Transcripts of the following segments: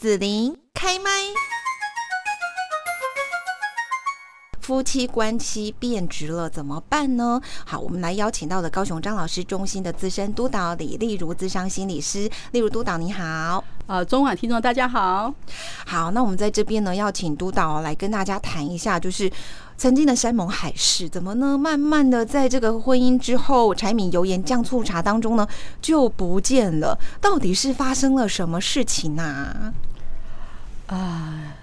子琳开麦。夫妻关系变质了怎么办呢？好，我们来邀请到了高雄张老师中心的资深督导李丽如资商心理师，例如督导你好。呃，中晚听众大家好。好，那我们在这边呢，要请督导来跟大家谈一下，就是曾经的山盟海誓，怎么呢？慢慢的在这个婚姻之后，柴米油盐酱醋茶当中呢，就不见了。到底是发生了什么事情呢？啊，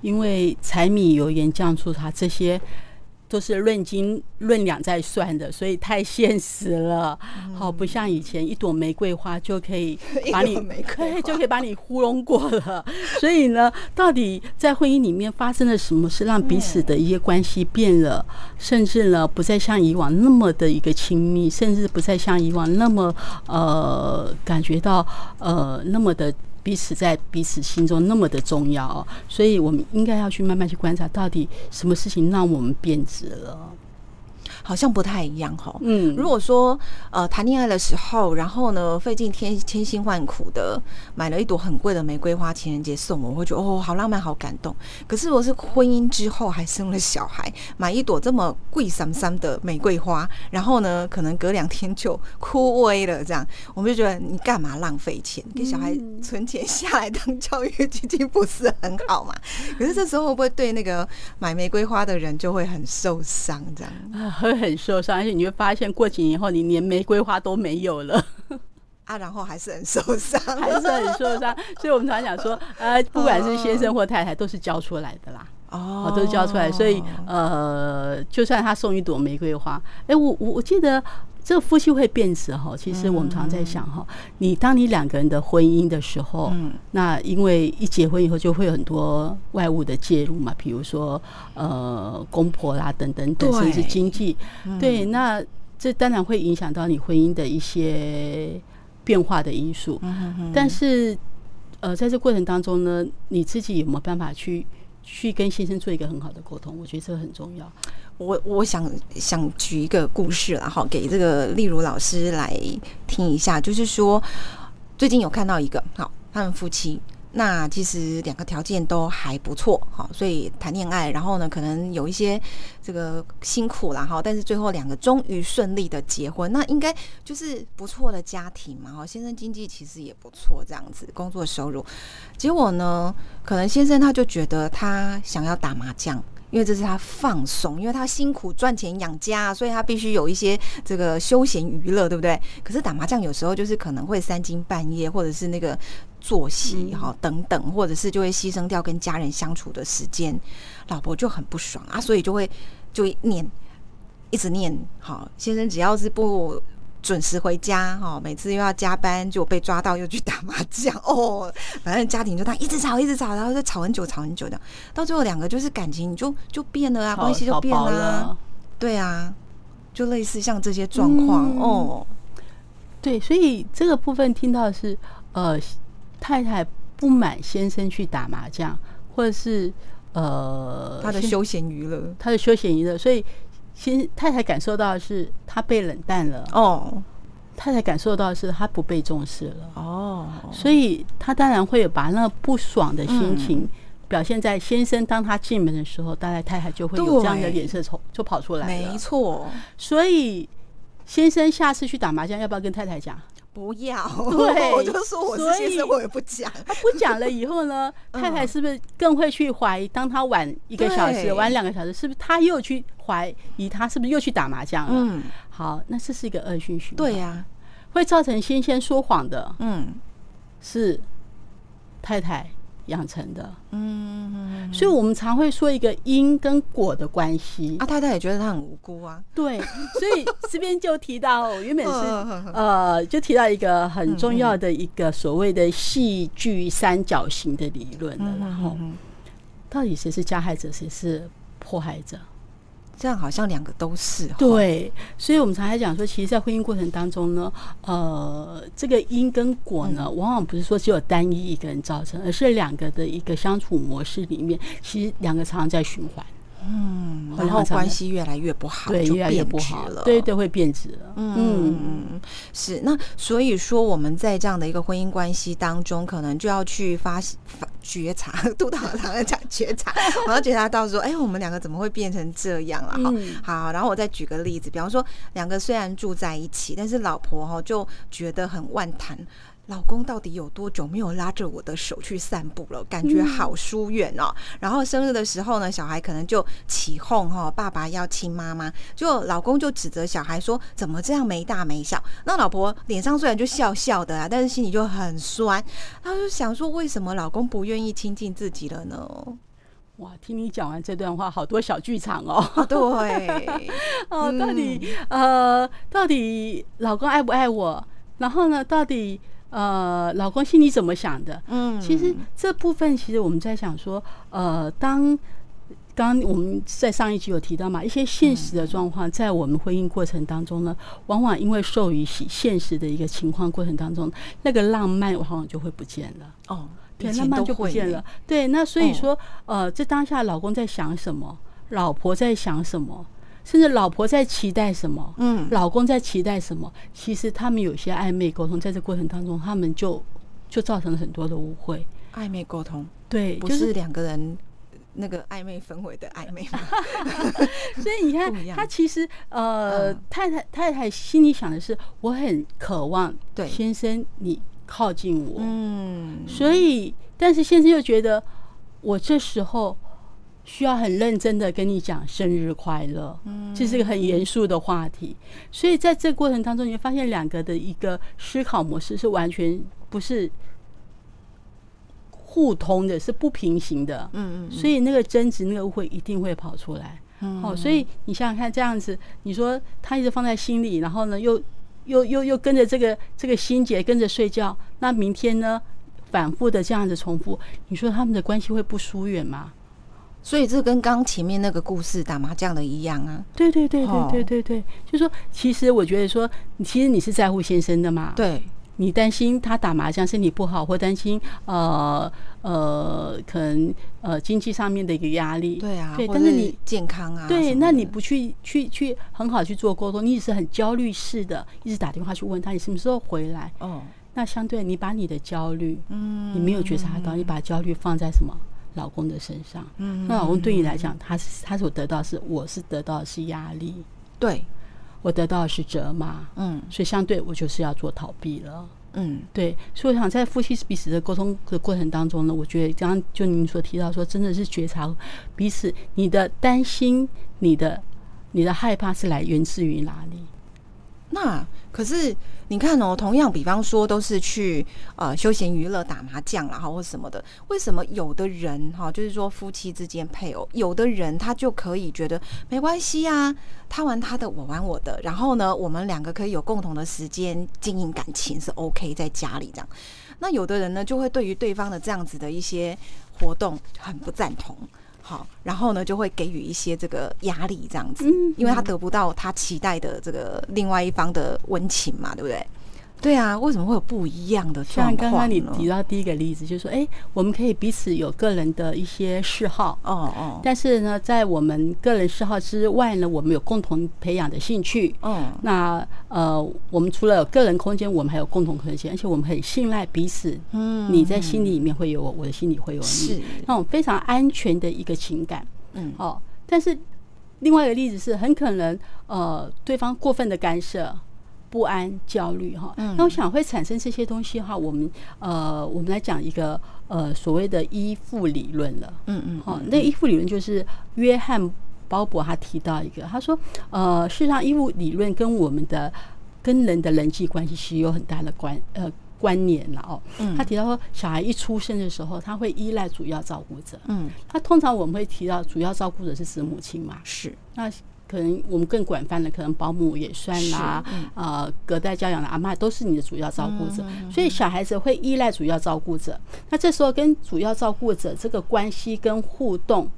因为柴米油盐酱醋茶这些都是论斤论两在算的，所以太现实了。好，不像以前一朵玫瑰花就可以 把你玫瑰 就可以把你糊弄过了。所以呢，到底在婚姻里面发生了什么事，让彼此的一些关系变了，甚至呢不再像以往那么的一个亲密，甚至不再像以往那么呃感觉到呃那么的。彼此在彼此心中那么的重要哦，所以我们应该要去慢慢去观察，到底什么事情让我们变质了。好像不太一样哈。嗯如果说呃谈恋爱的时候，然后呢费尽千千辛万苦的买了一朵很贵的玫瑰花，情人节送我，我会觉得哦好浪漫，好感动。可是我是婚姻之后还生了小孩，买一朵这么贵三三的玫瑰花，然后呢可能隔两天就枯萎了，这样我们就觉得你干嘛浪费钱？给小孩存钱下来当教育基金不是很好嘛？可是这时候会不会对那个买玫瑰花的人就会很受伤？这样 很受伤，而且你会发现过几年后，你连玫瑰花都没有了，啊，然后还是很受伤，还是很受伤。所以我们常讲说，呃，不管是先生或太太，都是教出来的啦。哦哦，都是教出来，所以呃，就算他送一朵玫瑰花，哎、我我我记得这个夫妻会变质哈。其实我们常在想哈，你当你两个人的婚姻的时候，嗯。那因为一结婚以后就会有很多外物的介入嘛，比如说呃公婆啦等等等，对。甚至经济，对，那这当然会影响到你婚姻的一些变化的因素。但是呃，在这过程当中呢，你自己有没有办法去去跟先生做一个很好的沟通？我觉得这个很重要。我我想想举一个故事然后，给这个例如老师来听一下，就是说最近有看到一个，好，他们夫妻。那其实两个条件都还不错，好，所以谈恋爱，然后呢，可能有一些这个辛苦啦，哈，但是最后两个终于顺利的结婚，那应该就是不错的家庭嘛，哈，先生经济其实也不错，这样子工作收入，结果呢，可能先生他就觉得他想要打麻将。因为这是他放松，因为他辛苦赚钱养家，所以他必须有一些这个休闲娱乐，对不对？可是打麻将有时候就是可能会三更半夜，或者是那个作息哈、等等，或者是就会牺牲掉跟家人相处的时间，老婆就很不爽啊，所以就会就会念，一直念，好，先生只要是不准时回家哈，每次又要加班，就被抓到又去打麻将 哦，反正家庭就他一直吵一直吵，然后就吵很久吵很久的，到最后两个就是感情就就变了啊，关系就变了啊，对啊，就类似像这些状况、嗯。哦，对，所以这个部分听到的是，呃，太太不满先生去打麻将，或者是呃，他的休闲娱乐他的休闲娱乐，所以先太太感受到的是他被冷淡了，哦太太感受到的是他不被重视了。哦，所以他当然会有把那不爽的心情嗯表现在先生当他进门的时候，大概太太就会有这样的对脸色从就跑出来没了。错，所以先生下次去打麻将要不要跟太太讲？不要，对 我就说我是所以先生，我也不讲，他不讲了以后呢，嗯。太太是不是更会去怀疑？当他晚一个小时、晚两个小时，是不是他又去怀疑他是不是又去打麻将了？嗯，好，那这是一个恶性循环，对呀、会造成先先说谎的嗯。是太太养成的。嗯，所以我们常会说一个因跟果的关系。啊，太太也觉得他很无辜啊，对，所以这边就提到，原本是嗯呃，就提到一个很重要的一个所谓的戏剧三角形的理论了。然后，到底谁是加害者，谁是迫害者？这样好像两个都是哦，对，所以我们常常讲说，其实，在婚姻过程当中呢，呃，这个因跟果呢，往往不是说只有单一一个人造成，而是两个的一个相处模式里面，其实两个常常在循环。嗯，然后关系越来越不好，对，就越来越变质不好了，对对，会变质了。嗯是那所以说我们在这样的一个婚姻关系当中，可能就要去发发觉察，督导常常讲觉察，我要觉察到说，哎，我们两个怎么会变成这样了？哈，好，然后我再举个例子，比方说，两个虽然住在一起，但是老婆哈就觉得很万谈。老公到底有多久没有拉着我的手去散步了？感觉好疏远哦。然后生日的时候呢，小孩可能就起哄哈，爸爸要亲妈妈，就老公就指责小孩说怎么这样没大没小。那老婆脸上虽然就笑笑的啊，但是心里就很酸。她就想说，为什么老公不愿意亲近自己了呢？哇，听你讲完这段话，好多小剧场哦。对，哦，到底呃，到底老公爱不爱我？然后呢，到底？呃，老公心里怎么想的？嗯，其实这部分其实我们在想说，呃，当刚我们在上一集有提到嘛，一些现实的状况，在我们婚姻过程当中呢，往往因为受于现实的一个情况过程当中，那个浪漫往往就会不见了。哦，对，浪漫就不见了。对，那所以说，呃，这当下老公在想什么，老婆在想什么？甚至老婆在期待什么，嗯，老公在期待什么？其实他们有些暧昧沟通，在这过程当中，他们就就造成了很多的误会。暧昧沟通，对，不是两个人那个暧昧氛围的暧昧吗？所以你看，他其实呃，太太太太心里想的是，我很渴望对先生你靠近我，嗯，所以但是先生又觉得我这时候。需要很认真的跟你讲生日快乐，嗯，这是个很严肃的话题，所以在这过程当中，你会发现两个的一个思考模式是完全不是互通的，是不平行的，嗯嗯，所以那个争执、那个误会一定会跑出来，嗯，哦，所以你想想看，这样子，你说他一直放在心里，然后呢，又又又又跟着这个这个心结跟着睡觉，那明天呢，反复的这样子重复，你说他们的关系会不疏远吗？所以这跟刚前面那个故事打麻将的一样啊！对对对对对对对，就说其实我觉得说，其实你是在乎先生的嘛？对，你担心他打麻将身体不好，或担心呃呃可能呃经济上面的一个压力。对啊，对，但是你健康啊，对，那你不去去去很好去做沟通，你只是很焦虑式的，一直打电话去问他你什么时候回来？哦，那相对你把你的焦虑，嗯，你没有觉察到，你把焦虑放在什么？老公的身上，嗯，那老公对你来讲，他是他所得到是，我是得到的是压力，对。我得到的是责骂，嗯，所以相对我就是要做逃避了，嗯，对，所以我想在夫妻彼此的沟通的过程当中呢，我觉得刚刚就您所提到说，真的是觉察彼此，你的担心，你的你的害怕是来源自于哪里？那可是你看哦，同样比方说都是去呃休闲娱乐打麻将啦，哈或什么的，为什么有的人哈就是说夫妻之间配偶，有的人他就可以觉得没关系啊，他玩他的，我玩我的，然后呢，我们两个可以有共同的时间经营感情是 OK，在家里这样。那有的人呢，就会对于对方的这样子的一些活动很不赞同。好，然后呢，就会给予一些这个压力，这样子，因为他得不到他期待的这个另外一方的温情嘛，对不对？对啊，为什么会有不一样的状况？像刚刚你提到第一个例子，就是说，哎，我们可以彼此有个人的一些嗜好，哦哦，但是呢，在我们个人嗜好之外呢，我们有共同培养的兴趣，嗯，那呃，我们除了有个人空间，我们还有共同空间，而且我们很信赖彼此，嗯，你在心里里面会有我，我的心里会有你，那种非常安全的一个情感，嗯，哦，但是另外一个例子是很可能，呃，对方过分的干涉。不安、焦虑，哈，那我想会产生这些东西的话，我们呃，我们来讲一个呃所谓的依附理论了，嗯嗯，好，那依附理论就是约翰·鲍勃他提到一个，他说，呃，事实上依附理论跟我们的跟人的人际关系是有很大的关呃关联了哦，他提到说，小孩一出生的时候，他会依赖主要照顾者，嗯，他通常我们会提到主要照顾者是指母亲嘛，是，那。可能我们更广泛的，可能保姆也算啦，呃，隔代教养的阿妈都是你的主要照顾者，所以小孩子会依赖主要照顾者。那这时候跟主要照顾者这个关系跟互动，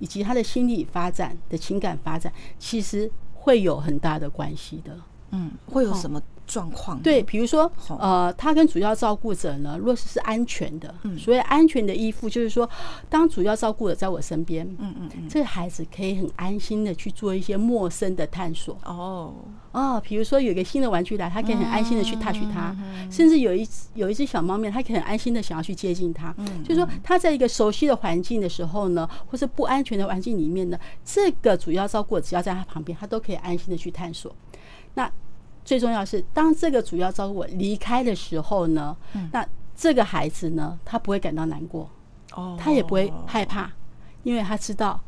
以及他的心理发展的情感发展，其实会有很大的关系的。嗯，会有什么状况？对，比如说，呃，他跟主要照顾者呢，若是是安全的，嗯所以安全的依附，就是说，当主要照顾者在我身边，嗯嗯嗯，这个孩子可以很安心的去做一些陌生的探索。哦，哦，比如说有一个新的玩具来，他可以很安心的去 touch 它，嗯甚至有一有一只小猫咪，它可以很安心的想要去接近它。嗯就是说，他在一个熟悉的环境的时候呢，或是不安全的环境里面呢，这个主要照顾者只要在他旁边，他都可以安心的去探索。那最重要的是，当这个主要照顾者离开的时候呢，嗯那这个孩子呢，他不会感到难过，哦，他也不会害怕，因为他知道。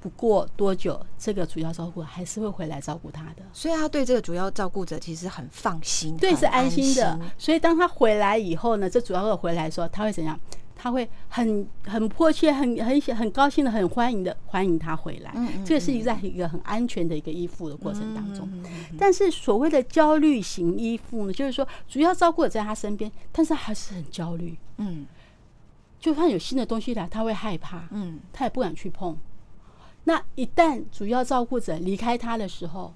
不过多久，这个主要照顾还是会回来照顾他的。所以他对这个主要照顾者其实很放心，对，很是安心的。所以当他回来以后呢，这主要的回来的时候，他会怎样？他会很很迫切、很很很高兴的、很欢迎的欢迎他回来。嗯嗯这个是一个在一个很安全的一个依附的过程当中。嗯但是所谓的焦虑型依附呢，就是说主要照顾者在他身边，但是他还是很焦虑。嗯就算有新的东西来，他会害怕，嗯他也不敢去碰。那一旦主要照顾者离开他的时候，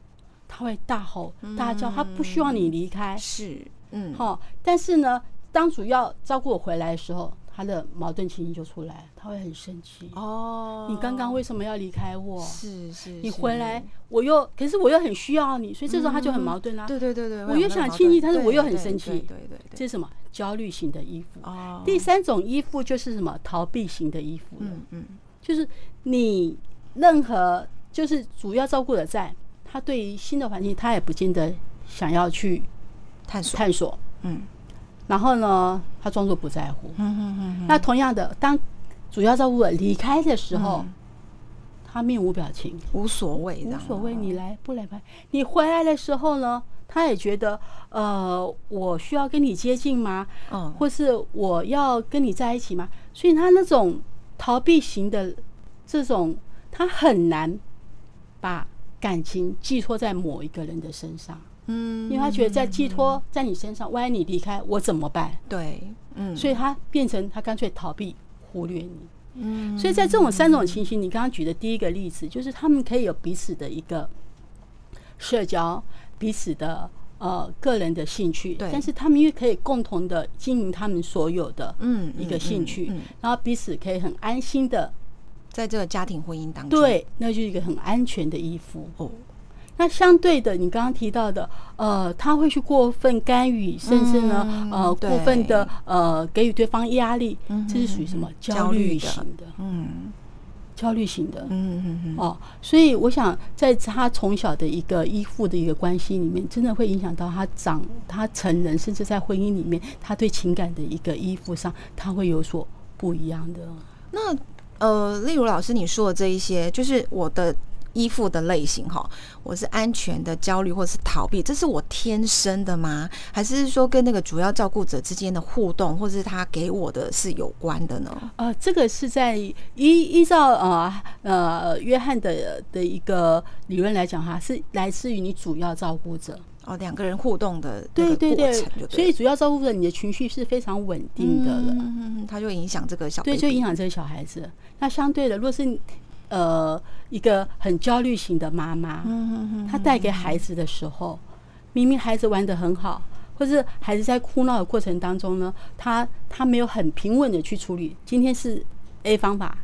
他会大吼大叫，他不希望你离开。是嗯好、但是呢，当主要照顾我回来的时候，他的矛盾情绪就出来了，他会很生气。哦，你刚刚为什么要离开我？是是你回来，我又可是我又很需要你，所以这时候他就很矛盾啦、对对对对，我又想亲近但是我又很生气对对对对，这是什么？焦虑型的衣服。哦，第三种依附就是什么？逃避型的依附了。嗯嗯就是你任何就是主要照顾者在，他对于新的环境，他也不见得想要去探索，探索。嗯然后呢，他装作不在乎。嗯嗯嗯那同样的，当主要照顾者离开的时候，嗯他面无表情，无所谓，无所谓，你来不来吧。你回来的时候呢，他也觉得，呃，我需要跟你接近吗？嗯或是我要跟你在一起吗？所以他那种逃避型的这种，他很难把感情寄托在某一个人的身上，嗯，因为他觉得在寄托在你身上，万一你离开，我怎么办？对，嗯，所以他变成他干脆逃避、忽略你。嗯。所以在这种三种情形，你刚刚举的第一个例子，就是他们可以有彼此的一个社交，彼此的呃个人的兴趣，对。但是他们又可以共同的经营他们所有的嗯一个兴趣，然后彼此可以很安心的，在这个家庭婚姻当中，对，那就是一个很安全的依附。哦，那相对的，你刚刚提到的，呃，他会去过分干预，甚至呢，嗯呃，过分的呃给予对方压力，嗯这是属于什么焦焦虑型的？嗯焦虑型的，嗯嗯嗯，哦，所以我想，在他从小的一个依附的一个关系里面，真的会影响到他长他成人，甚至在婚姻里面，他对情感的一个依附上，他会有所不一样的。那呃，例如老师你说的这一些，就是我的依附的类型哈，我是安全的、焦虑或是逃避，这是我天生的吗？还是说跟那个主要照顾者之间的互动，或是他给我的是有关的呢？呃，这个是在依依照呃呃约翰的的一个理论来讲哈，是来自于你主要照顾者。哦，两个人互动的那个对对对过程，所以主要照顾者你的情绪是非常稳定的了。嗯嗯嗯，它就影响这个小对，就影响这个小孩子。那相对的，如果是你呃一个很焦虑型的妈妈，她带给孩子的时候，明明孩子玩的很好，或是孩子在哭闹的过程当中呢，他他没有很平稳的去处理。今天是 A 方法，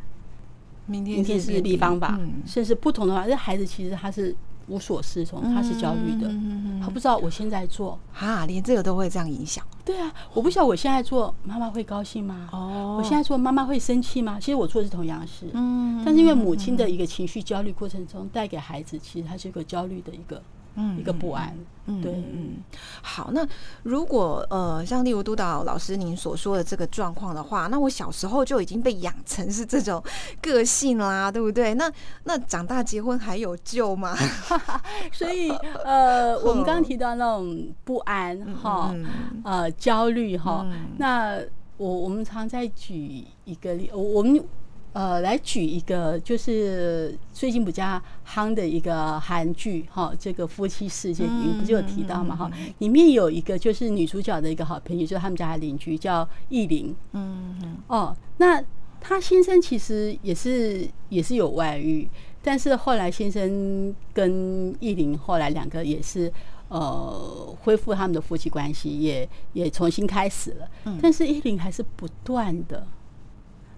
明天是 B 方法，嗯甚至不同的话，这孩子其实他是无所适从，他是焦虑的，嗯他不知道我现在做。哈，连这个都会这样影响对啊，我不晓得我现在做，妈妈会高兴吗？哦我现在做，妈妈会生气吗？其实我做的是同样的事，嗯但是因为母亲的一个情绪焦虑过程中，带给孩子其实他是一个焦虑的一个嗯一个不安。嗯对，嗯，好，那如果呃，像例如督导老师您所说的这个状况的话，那我小时候就已经被养成是这种个性啦，对不对？那那长大结婚还有救吗？所以呃，我们刚刚提到那种不安哈，嗯呃，焦虑哈嗯，那我我们常在举一个例，我我们。呃，来举一个就是最近比较夯的一个韩剧哈，这个夫妻世界里面不就有提到嘛哈，里面有一个就是女主角的一个好朋友，就是他们家的邻居叫艺林嗯嗯哦，那她先生其实也是也是有外遇，但是后来先生跟艺林后来两个也是呃恢复他们的夫妻关系，也也重新开始了。但是依林还是不断的、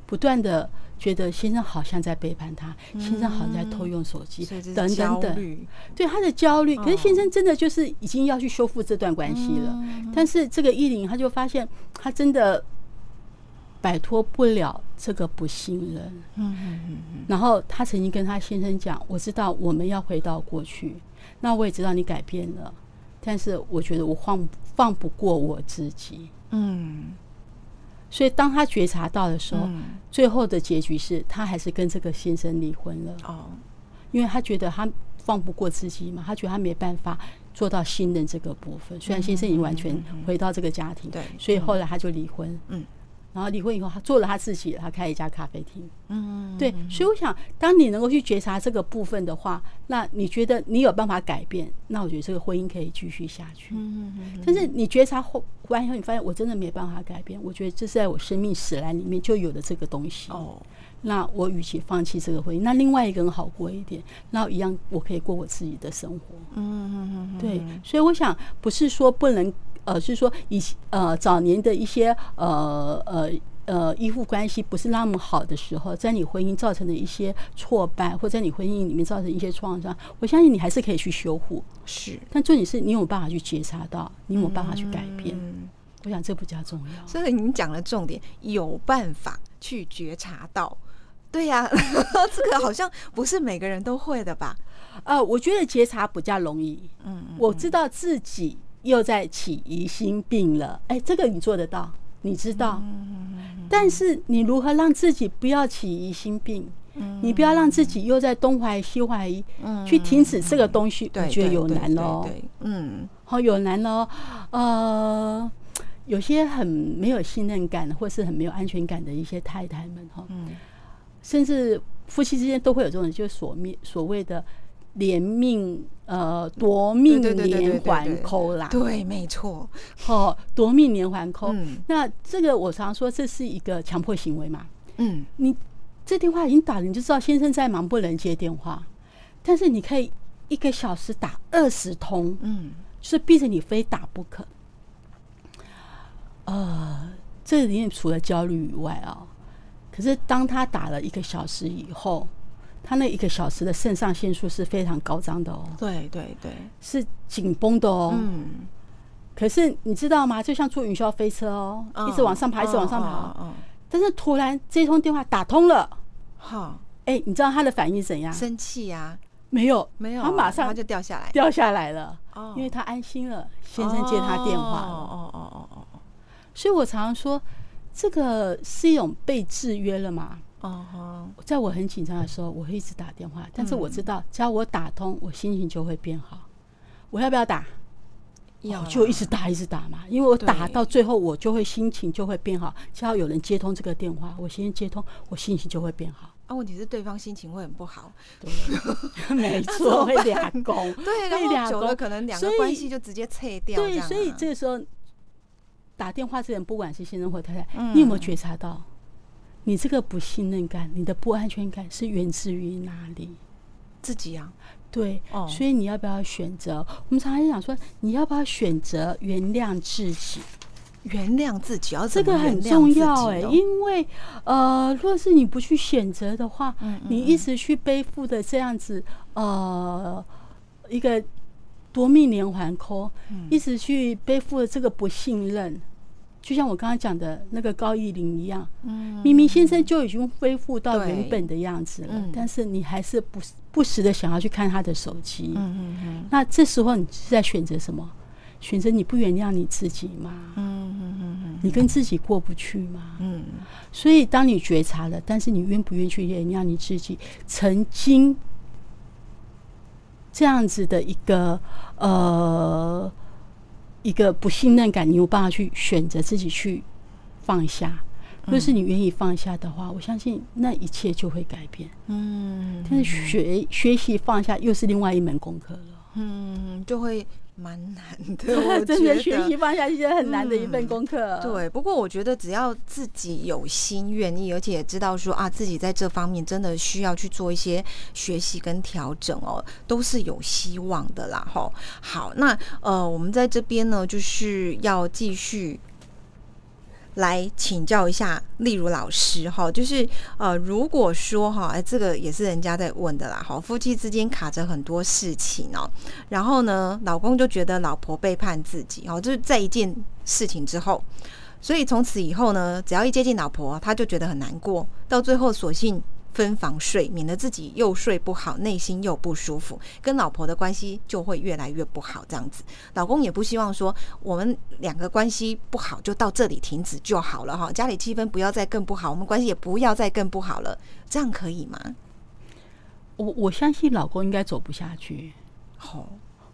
不断的觉得先生好像在背叛他，先生好像在偷用手机，等等等。对他的焦虑，可是先生真的就是已经要去修复这段关系了，但是这个依林他就发现他真的摆脱不了这个不信任。嗯嗯嗯。然后他曾经跟他先生讲：“我知道我们要回到过去，那我也知道你改变了，但是我觉得我放放不过我自己。嗯所以当他觉察到的时候，嗯。最后的结局是他还是跟这个先生离婚了，哦。因为他觉得他放不过自己嘛，他觉得他没办法做到信任这个部分。虽然先生已经完全回到这个家庭，对所以后来他就离婚。嗯然后离婚以后，他做了他自己，他开了一家咖啡厅。嗯对，所以我想，当你能够去觉察这个部分的话，那你觉得你有办法改变，那我觉得这个婚姻可以继续下去。嗯嗯但是你觉察后完以后，你发现我真的没办法改变，我觉得这是在我生命史来里面就有的这个东西。哦那我与其放弃这个婚姻，那另外一个人好过一点，那一样我可以过我自己的生活。嗯嗯嗯对，所以我想不是说不能，呃，是说以呃早年的一些呃呃呃依附关系不是那么好的时候，在你婚姻造成的一些挫败，或在你婚姻里面造成一些创伤，我相信你还是可以去修复。是但重点是你有办法去觉察到，你有办法去改变。嗯我想这比较重要。所以你讲了重点，有办法去觉察到。对呀、这个好像不是每个人都会的吧？呃，我觉得觉察比较容易。嗯，我知道自己又在起疑心病了，哎，这个你做得到，你知道。但是你如何让自己不要起疑心病？你不要让自己又在东怀疑西怀疑，去停止这个东西，我，觉得有难哦。嗯好有难哦。呃，有些很没有信任感，或是很没有安全感的一些太太们哈，嗯甚至夫妻之间都会有这种，就是所命所谓的连命呃夺命连环扣啦，对，没错，哦，夺命连环扣。嗯。那这个我常说这是一个强迫行为嘛，嗯。你这电话已经打了，你就知道先生在忙，不能接电话，但是你可以一个小时打二十通，嗯。就是逼着你非打不可。呃，这里面除了焦虑以外啊、可是当他打了一个小时以后，他那一个小时的肾上腺素是非常高涨的哦，对对对，是紧绷的哦。嗯，可是你知道吗？就像坐云霄飞车哦，一直往上爬，一直往上爬。嗯，但是突然这通电话打通了，好，哎、你知道他的反应怎样？生气呀，没有，没有，他马上他就掉下来，掉下来了，哦因为他安心了，先生接他电话了。哦哦哦哦哦所以我常常说，这个是一种被制约了嘛。哦。哦，在我很紧张的时候，我会一直打电话，但是我知道，只要我打通，我心情就会变好。我要不要打？要我就一直打，一直打嘛，因为我打到最后，我就会心情就会变好。只要有人接通这个电话，我先接通，我心情就会变好。啊，问题是对方心情会很不好，对，没错，会俩攻，对，然后久了可能两个关系就直接拆掉，这对，所以这个时候打电话这人，不管是先生或太太，嗯。你有没有觉察到，你这个不信任感、你的不安全感是源自于哪里？自己啊，对，哦所以你要不要选择？我们常常讲说，你要不要选择原谅自己？原谅自己，要这个很重要哎、因为呃，若是你不去选择的话，嗯你一直去背负的这样子呃一个夺命连环扣，嗯一直去背负的这个不信任，就像我刚刚讲的那个高义林一样，嗯明明先生就已经恢复到原本的样子了，嗯但是你还是不不时的想要去看他的手机，嗯嗯嗯那这时候你是在选择什么？选择你不原谅你自己吗？嗯嗯嗯你跟自己过不去吗？嗯所以，当你觉察了，但是你愿不愿意去原谅你自己曾经这样子的一个呃一个不信任感，你有办法去选择自己去放下。若是你愿意放下的话，我相信那一切就会改变。嗯但是学学习放下又是另外一门功课了。嗯，就会蛮难的，我真觉的学习。放下一些很难的一份功课。对，不过我觉得只要自己有心愿意，而且也知道说啊，自己在这方面真的需要去做一些学习跟调整哦，都是有希望的啦。吼，好，那呃，我们在这边呢，就是要继续来请教一下例如老师哈，就是呃，如果说哈，哎，这个也是人家在问的啦，好，夫妻之间卡着很多事情哦，然后呢，老公就觉得老婆背叛自己哦，就是在一件事情之后，所以从此以后呢，只要一接近老婆，他就觉得很难过，到最后索性分房睡，免得自己又睡不好，内心又不舒服，跟老婆的关系就会越来越不好。这样子，老公也不希望说我们两个关系不好就到这里停止就好了哈，家里气氛不要再更不好，我们关系也不要再更不好了，这样可以吗？我我相信老公应该走不下去。好、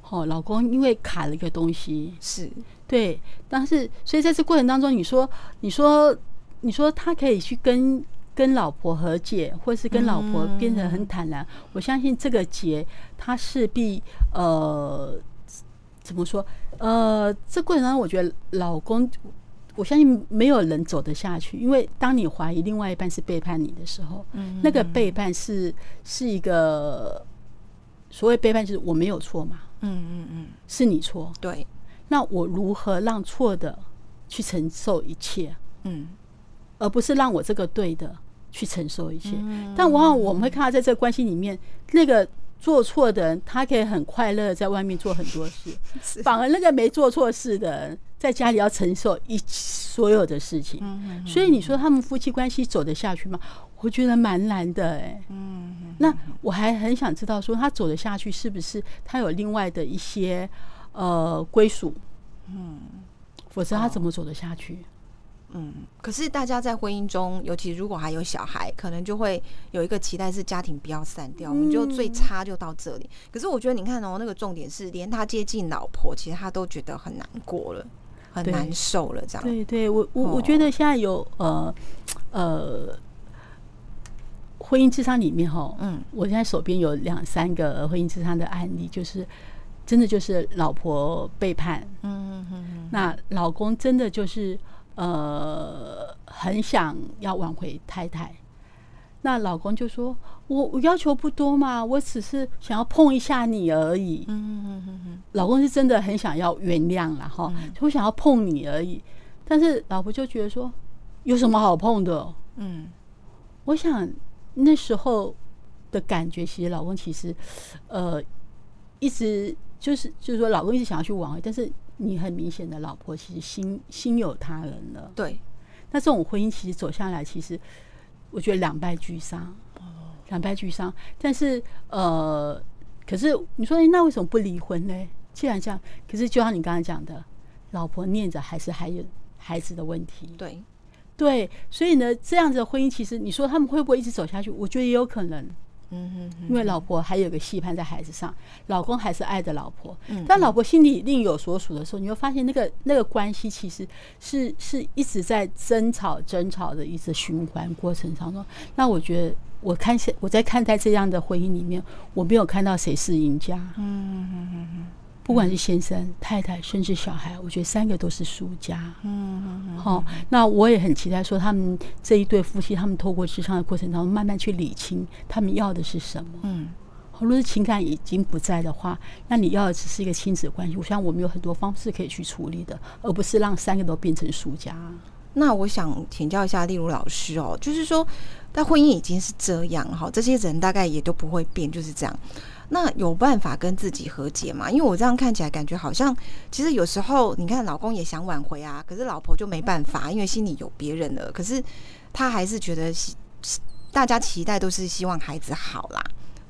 哦，老公因为卡了一个东西，是，对，但是所以在这过程当中，你说，你说，你说他可以去跟跟老婆和解，或是跟老婆变得很坦然，我相信这个结他势必呃怎么说？呃，这过程当中，我觉得老公。我相信没有人走得下去，因为当你怀疑另外一半是背叛你的时候，嗯那个背叛是是一个所谓背叛，就是我没有错嘛，嗯嗯嗯，是你错，对，那我如何让错的去承受一切，嗯。而不是让我这个对的去承受一切？但往往我们会看到，在这个关系里面，那个做错的人，他可以很快乐地在外面做很多事，反而那个没做错事的人，在家里要承受一所有的事情。所以你说他们夫妻关系走得下去吗？我觉得蛮难的哎、嗯那我还很想知道，说他走得下去，是不是他有另外的一些呃归属？嗯，否则他怎么走得下去？可是大家在婚姻中，尤其如果还有小孩，可能就会有一个期待是家庭不要散掉，我们就最差就到这里。可是我觉得你看哦，那个重点是，连他接近老婆，其实他都觉得很难过了，很难受了，这样。对对，我我我觉得现在有呃呃婚姻智商里面哈，嗯，我现在手边有两三个婚姻智商的案例，就是真的就是老婆背叛，嗯嗯嗯那老公真的就是呃很想要挽回太太。那老公就说：“我我要求不多嘛，我只是想要碰一下你而已。”嗯嗯嗯嗯老公是真的很想要原谅了哈，我想要碰你而已。但是老婆就觉得说，有什么好碰的？嗯我想那时候的感觉，其实老公其实呃一直就是就是说，老公一直想要去挽回，但是你很明显的老婆其实心心有他人了。对，那这种婚姻其实走下来，其实我觉得两败俱伤，两败俱伤。但是呃，可是你说，诶那为什么不离婚呢？既然这样，可是就像你刚才讲的，老婆念着还是还有孩子的问题，对，对，所以呢，这样子的婚姻，其实你说他们会不会一直走下去？我觉得也有可能，嗯嗯因为老婆还有个戏盼在孩子上，老公还是爱着老婆，嗯但老婆心里另有所属的时候，你会发现那个那个关系其实是是一直在争吵、争吵的一直循环过程当中。那我觉得，我看现我在看待这样的婚姻里面，我没有看到谁是赢家，嗯嗯嗯不管是先生、太太，甚至小孩，我觉得三个都是输家。嗯嗯好、那我也很期待说，他们这一对夫妻，他们透过智商的过程当中，慢慢去理清他们要的是什么。嗯好如果是情感已经不在的话，那你要的只是一个亲子关系。我想我们有很多方式可以去处理的，而不是让三个都变成输家。那我想请教一下例如老师哦，就是说，但婚姻已经是这样哈，这些人大概也都不会变，就是这样。那有办法跟自己和解吗？因为我这样看起来感觉好像，其实有时候你看老公也想挽回啊，可是老婆就没办法，因为心里有别人了。可是他还是觉得大家期待都是希望孩子好啦，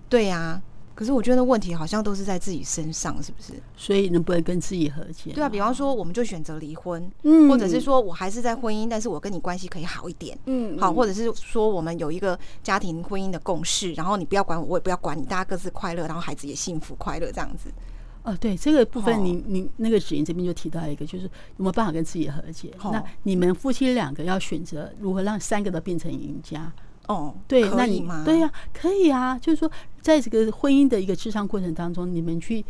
对呀、可是我觉得问题好像都是在自己身上，是不是？所以能不能跟自己和解？对啊，比方说我们就选择离婚，嗯或者是说我还是在婚姻，但是我跟你关系可以好一点。嗯好，或者是说我们有一个家庭婚姻的共识，然后你不要管我，我也不要管你，大家各自快乐，然后孩子也幸福快乐这样子。哦，对这个部分哦你，你那个子莹这边就提到一个，就是有没有办法跟自己和解？哦那你们夫妻两个要选择如何让三个都变成赢家？哦，对，那你吗？对呀、可以啊。就是说，在这个婚姻的一个智商过程当中，你们去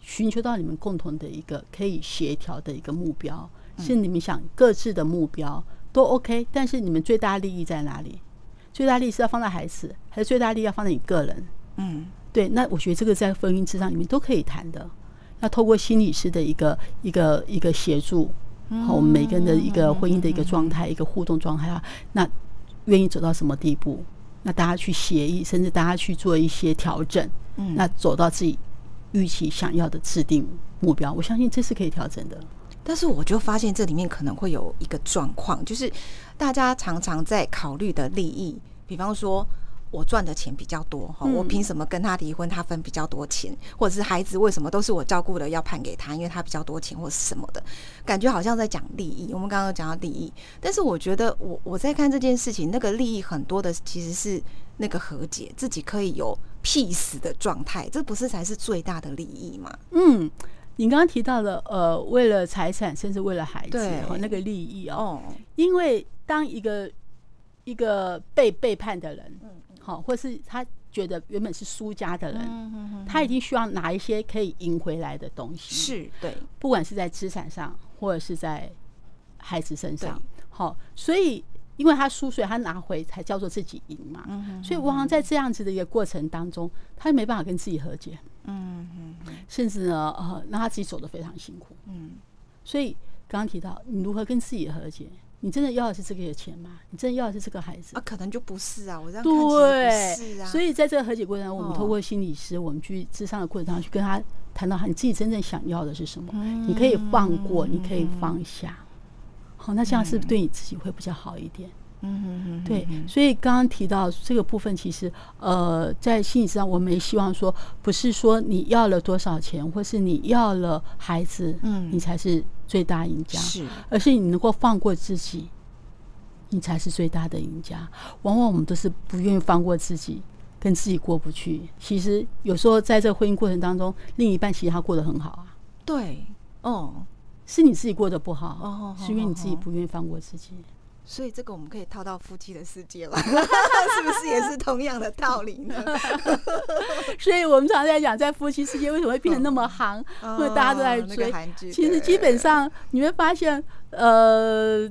寻求到你们共同的一个可以协调的一个目标，是你们想各自的目标都 OK，但是你们最大利益在哪里？最大利益是要放在孩子，还是最大利益要放在你个人？嗯，对，那我觉得这个在婚姻之上里面都可以谈的。那透过心理师的一个一个一个协助，好，我们每个人的一个婚姻的一个状态，一个互动状态啊，那愿意走到什么地步？那大家去协议，甚至大家去做一些调整，嗯那走到自己预期想要的制定目标，我相信这是可以调整的。但是我就发现这里面可能会有一个状况，就是大家常常在考虑的利益，比方说。我赚的钱比较多哈，嗯我凭什么跟他离婚？他分比较多钱，或者是孩子为什么都是我照顾的，要判给他，因为他比较多钱或是什么的，感觉好像在讲利益。我们刚刚有讲到利益，但是我觉得我我在看这件事情，那个利益很多的其实是那个和解，自己可以有 peace 的状态，这不是才是最大的利益吗？嗯，你刚刚提到了呃，为了财产，甚至为了孩子，对哈，那个利益哦，哦，因为当一个一个被背叛的人，嗯好，或是他觉得原本是输家的人，嗯他已经需要拿一些可以赢回来的东西，，是对，不管是在资产上，或者是在孩子身上，好，所以因为他输，所以他拿回才叫做自己赢嘛，嗯所以往往在这样子的一个过程当中，他就没办法跟自己和解，嗯嗯甚至呢，呃，让他自己走得非常辛苦。嗯，所以刚刚提到，你如何跟自己和解？你真的要的是这个钱吗？你真的要的是这个孩子？啊，可能就不是啊，我这样看不是啊，所以在这个和解过程中，我们哦透过心理师，我们去智商的过程当中，去跟他谈到你自己真正想要的是什么，嗯你可以放过，你可以放下。好，那这样是不是对你自己会比较好一点？嗯嗯嗯，对，所以刚刚提到这个部分，其实呃，在心理上，我们也希望说，不是说你要了多少钱，或是你要了孩子，嗯你才是最大赢家，是而是你能够放过自己，你才是最大的赢家。往往我们都是不愿意放过自己，跟自己过不去。其实有时候在这婚姻过程当中，另一半其实他过得很好啊，对，哦，是你自己过得不好，哦是因为你自己哦不愿意放过自己。所以这个我们可以套到夫妻的世界了，是不是也是同样的道理呢？所以我们常在讲，在夫妻世界为什么会变得那么行，哦 或者大家都在追。其实基本上你会发现，呃，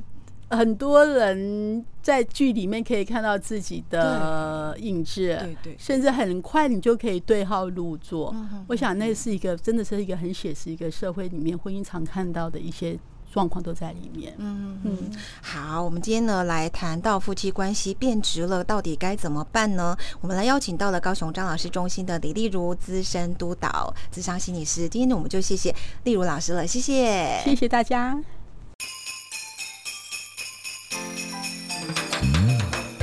很多人在剧里面可以看到自己的印制，对对甚至很快你就可以对号入座。嗯我想那是一个真的是一个很写实一个社会里面婚姻常看到的一些状况都在里面。嗯嗯，好，我们今天呢来谈到夫妻关系变质了，到底该怎么办呢？我们来邀请到了高雄张老师中心的李丽如资深督导、资商心理师。今天呢，我们就谢谢丽如老师了，谢谢，谢谢大家。